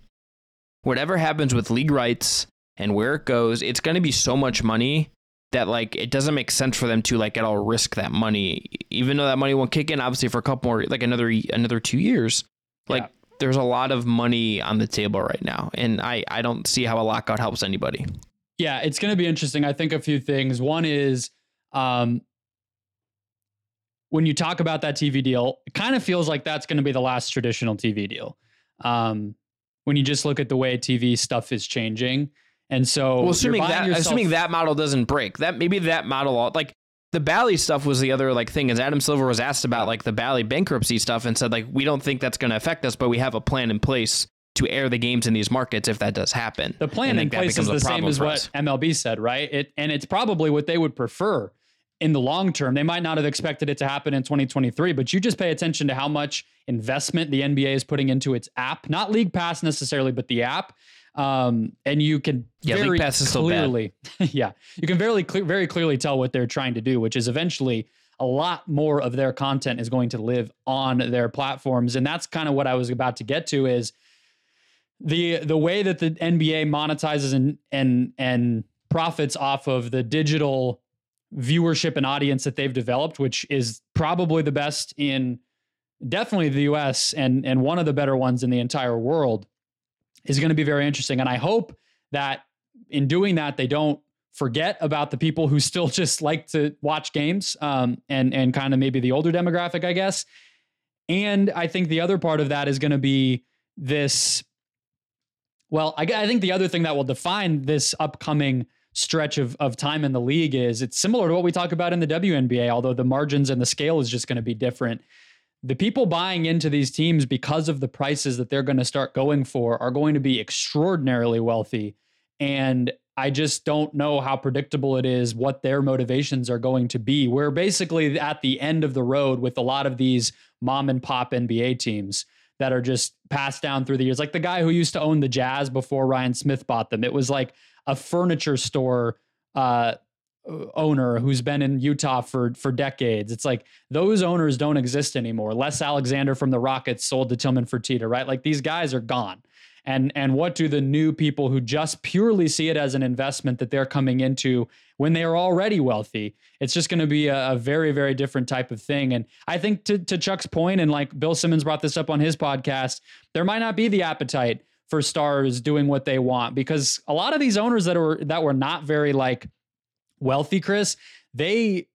C: Whatever happens with league rights and where it goes, it's going to be so much money that like it doesn't make sense for them to like at all risk that money, even though that money won't kick in obviously for a couple more like another another two years. Like
B: Yeah.
C: there's a lot of money on the table right now, and I I don't see how a lockout helps anybody.
B: Yeah, it's going to be interesting. I think a few things. One is um, when you talk about that TV deal, it kind of feels like that's going to be the last traditional TV deal. Um, when you just look at the way TV stuff is changing. And so,
C: well, assuming that yourself- assuming that model doesn't break, that maybe that model like the Bally stuff was the other like thing. As Adam Silver was asked about like the Bally bankruptcy stuff and said like we don't think that's going to affect us, but we have a plan in place to air the games in these markets if that does happen.
B: The plan in place is the same as what MLB said, right? It and it's probably what they would prefer in the long term. They might not have expected it to happen in 2023, but you just pay attention to how much investment the NBA is putting into its app, not League Pass necessarily, but the app. Um, and you can
C: yeah,
B: very
C: League Pass is
B: clearly, yeah, you can very clear, very clearly tell what they're trying to do, which is eventually a lot more of their content is going to live on their platforms, and that's kind of what I was about to get to is the the way that the NBA monetizes and and and profits off of the digital viewership and audience that they've developed, which is probably the best in definitely the US and and one of the better ones in the entire world is going to be very interesting. And I hope that in doing that they don't forget about the people who still just like to watch games um, and and kind of maybe the older demographic I guess. And I think the other part of that is going to be this well I, I think the other thing that will define this upcoming stretch of, of time in the league is it's similar to what we talk about in the WNBA, although the margins and the scale is just going to be different. The people buying into these teams because of the prices that they're going to start going for are going to be extraordinarily wealthy. And I just don't know how predictable it is what their motivations are going to be. We're basically at the end of the road with a lot of these mom and pop NBA teams that are just passed down through the years. Like the guy who used to own the Jazz before Ryan Smith bought them. It was like a furniture store uh, owner who's been in Utah for for decades. It's like those owners don't exist anymore. Les Alexander from the Rockets sold to Tillman Fertitta, right? Like these guys are gone. And and what do the new people who just purely see it as an investment that they're coming into when they are already wealthy? It's just going to be a, a, very very different type of thing. And I think to to Chuck's point, and like Bill Simmons brought this up on his podcast, there might not be the appetite for stars doing what they want because a lot of these owners that were that were not very like wealthy, Chris, they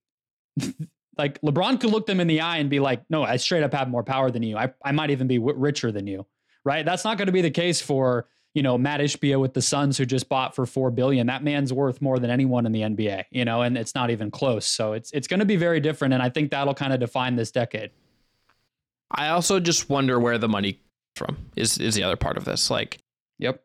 B: like LeBron could look them in the eye and be like, "No, I straight up have more power than you. I I might even be w- richer than you." Right? That's not going to be the case for you know Mat Ishbia with the Suns who just bought for four billion. That man's worth more than anyone in the NBA. You know, and it's not even close. So it's it's going to be very different, and I think that'll kind of define this decade.
C: I also just wonder where the money from is is the other part of this. Like,
B: yep.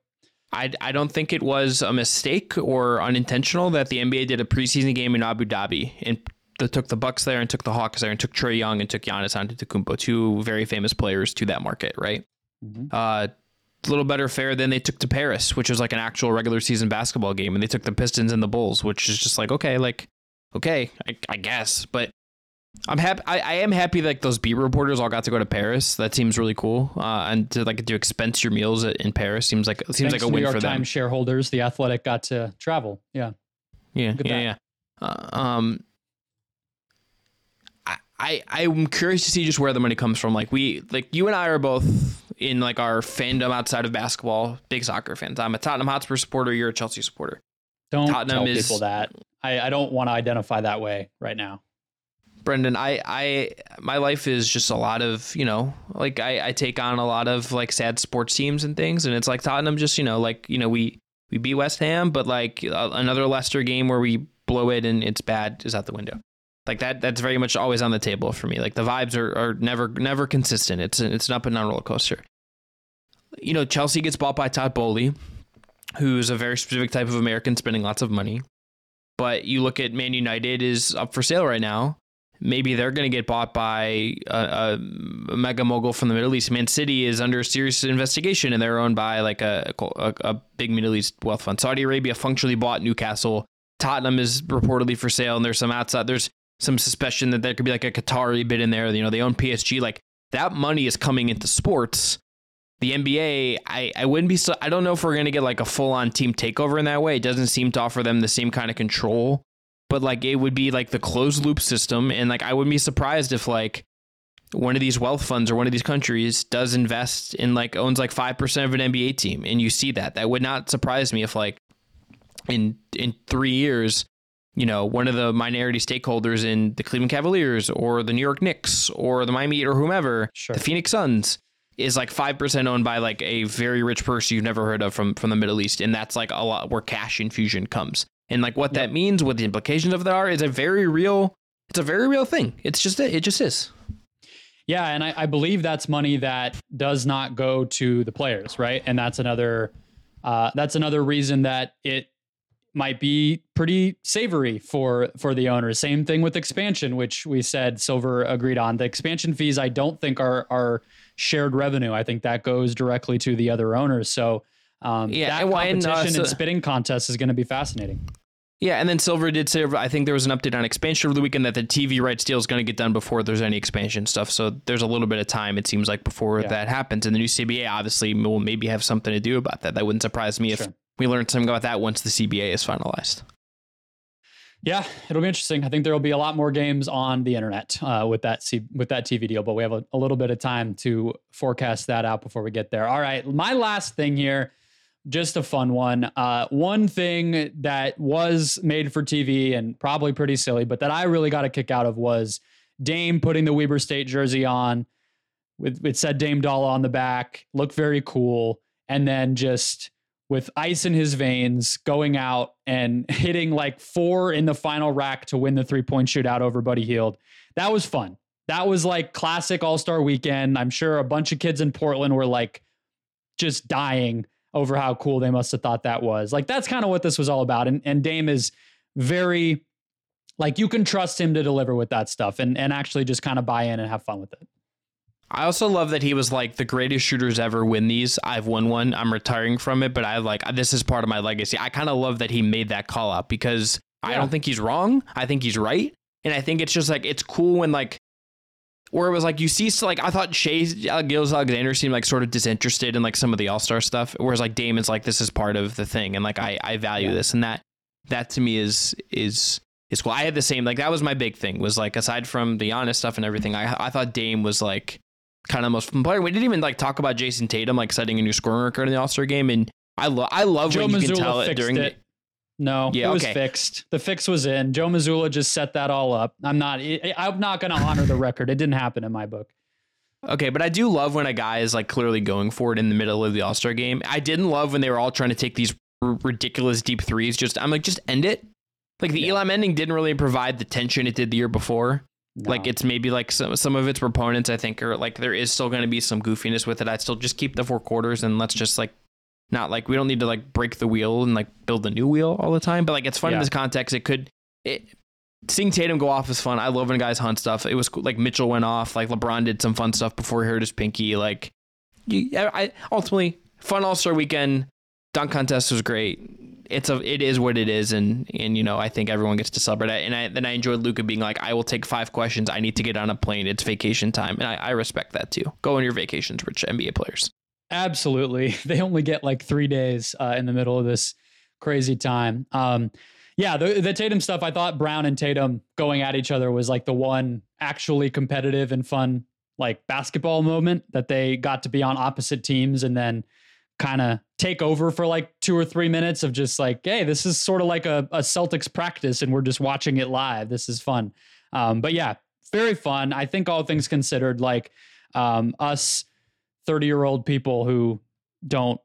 C: I, I don't think it was a mistake or unintentional that the NBA did a preseason game in Abu Dhabi and took the Bucks there and took the Hawks there and took Trae Young and took Giannis Antetokounmpo, two very famous players to that market, right? Mm-hmm. Uh, a little better fare than they took to Paris, which was like an actual regular season basketball game, and they took the Pistons and the Bulls, which is just like okay, like okay, I, I guess, but I'm happy. I, I, am happy like those beat reporters all got to go to Paris. That seems really cool. Uh, and to like to expense your meals in Paris seems like seems
B: Thanks
C: like a win
B: New York
C: for them.
B: Times shareholders, the Athletic got to travel. Yeah,
C: yeah, yeah, yeah. Uh, um, I, I'm curious to see just where the money comes from. Like we like you and I are both in like our fandom outside of basketball, big soccer fans. I'm a Tottenham Hotspur supporter. You're a Chelsea supporter.
B: Don't Tottenham tell is, people that. I, I don't want to identify that way right now.
C: Brendon, I, I, my life is just a lot of, you know, like I, I take on a lot of like sad sports teams and things, and it's like Tottenham just, you know, like you know we we beat West Ham, but like uh, another Leicester game where we blow it and it's bad is out the window. Like that, that's very much always on the table for me. Like the vibes are, are never never consistent. It's it's an up and down roller coaster. You know, Chelsea gets bought by Todd Boehly, who's a very specific type of American spending lots of money. But you look at Man United is up for sale right now maybe they're going to get bought by a, a, mega mogul from the Middle East. Man City is under serious investigation, and they're owned by like a, a, a big Middle East wealth fund. Saudi Arabia functionally bought Newcastle. Tottenham is reportedly for sale, and there's some outside. There's some suspicion that there could be like a Qatari bid in there. You know, they own PSG. Like that money is coming into sports. The NBA, I, I wouldn't be so. I don't know if we're going to get like a full on team takeover in that way. It doesn't seem to offer them the same kind of control but like it would be like the closed loop system and like i wouldn't be surprised if like one of these wealth funds or one of these countries does invest in like owns like 5% of an nba team and you see that that would not surprise me if like in in three years you know, one of the minority stakeholders in the Cleveland Cavaliers or the New York Knicks or the Miami Heat or whomever,
B: Sure.
C: the Phoenix Suns is like 5% owned by like a very rich person you've never heard of from from the Middle East and that's like a lot where cash infusion comes. And like what that means, what the implications of that are is a very real it's a very real thing. It's just it, it just is.
B: Yeah, and I, I believe that's money that does not go to the players, right? And that's another uh, that's another reason that it might be pretty savory for for the owners. Same thing with expansion, which we said Silver agreed on. The expansion fees I don't think are are shared revenue. I think that goes directly to the other owners. So um,
C: Yeah,
B: that
C: and why- and,
B: competition
C: uh,
B: and
C: so-
B: spitting contest is going to be fascinating.
C: Yeah, and then Silver did say I think there was an update on expansion over the weekend that the TV rights deal is going to get done before there's any expansion stuff. So there's a little bit of time it seems like before
B: Yeah.
C: that happens. And the new CBA obviously will maybe have something to do about that. That wouldn't surprise me if
B: Sure.
C: We learned something about that once the CBA is finalized.
B: Yeah, it'll be interesting. I think there will be a lot more games on the internet uh, with that C- with that TV deal, but we have a, a little bit of time to forecast that out before we get there. All right, my last thing here, just a fun one. Uh, one thing that was made for TV and probably pretty silly, but that I really got a kick out of was Dame putting the Weber State jersey on with it said Dame Dollar on the back, looked very cool, and then just with ice in his veins, going out and hitting like four in the final rack to win the three point shootout over Buddy Hield. That was fun. That was like classic All Star weekend. I'm sure a bunch of kids in Portland were like just dying over how cool they must have thought that was. Like that's kind of what this was all about. And and Dame is very like you can trust him to deliver with that stuff and and actually just kind of buy in and have fun with it.
C: I also love that he was like the greatest shooters ever win these. I've won one. I'm retiring from it, but I like this is part of my legacy. I kind of love that he made that call out because I don't think he's wrong. I think he's right. And I think it's just like it's cool when like where it was like you see so like I thought Shai uh, Gills Alexander seemed like sort of disinterested in like some of the All Star stuff, whereas like Damon's like this is part of the thing, and like I I value
B: Yeah.
C: this and that that to me is is is cool. I had the same like that was my big thing was like aside from the honest stuff and everything, I I thought Dame was like kind of most fun player. We didn't even like talk about Jayson Tatum like setting a new scoring record in the All Star game, and I love I love
B: Joe
C: when you can tell it during
B: it. No,
C: Yeah,
B: it was
C: okay.
B: fixed. The fix was in. Joe Mazzulla just set that all up. I'm not. I'm not going to honor the record. It didn't happen in my book.
C: okay, but I do love when a guy is like clearly going for it in the middle of the All Star game. I didn't love when they were all trying to take these r- ridiculous deep threes. Just I'm like just end it. Like the
B: Yeah.
C: Elam ending didn't really provide the tension it did the year before.
B: No.
C: Like it's maybe like some some of its proponents I think are like there is still going to be some goofiness with it. I'd still just keep the four quarters and let's just like not like we don't need to like break the wheel and like build a new wheel all the time. But like it's fun in this context. It could it seeing Tatum go off is fun. I love when guys hunt stuff. It was cool. like Mitchell went off. Like LeBron did some fun stuff before he hurt his pinky. Like you, I I- ultimately fun All Star weekend. Dunk contest was great. It's a it is what it is, and and you know I think everyone gets to celebrate it. And I then I enjoyed Luka being like, I will take five questions. I need to get on a plane. It's vacation time, and I, I respect that too. Go on your vacations, rich NBA players.
B: Absolutely. They only get like three days uh, in the middle of this crazy time. Um, yeah, the, the Tatum stuff, I thought Brown and Tatum going at each other was like the one actually competitive and fun like basketball moment that they got to be on opposite teams and then kind of take over for like two or three minutes of just like, hey, this is sort of like a, a Celtics practice and we're just watching it live. This is fun. Um, but yeah, very fun. I think all things considered, like um, us 30 year old people who don't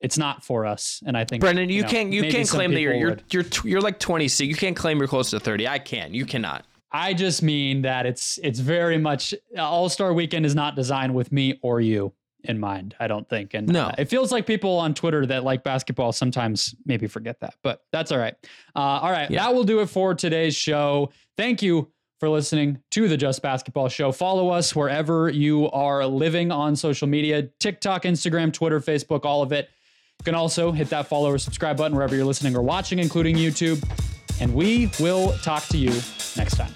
B: it's not for us and i think
C: Brendon, you,
B: know,
C: can't you can't claim that you're you're
B: would.
C: you're you're like 20, so you can't claim you're close to 30. I can. You cannot.
B: i just mean that it's it's very much all-star weekend is not designed with me or you in mind i don't think and
C: No.
B: uh, it feels like people on twitter that like basketball sometimes maybe forget that but that's all right uh, all right
C: Yeah.
B: that will do it for today's show thank you for listening to the Just Basketball Show. Follow us wherever you are living on social media TikTok, Instagram, Twitter, Facebook, all of it. You can also hit that follow or subscribe button wherever you're listening or watching, including YouTube. And we will talk to you next time.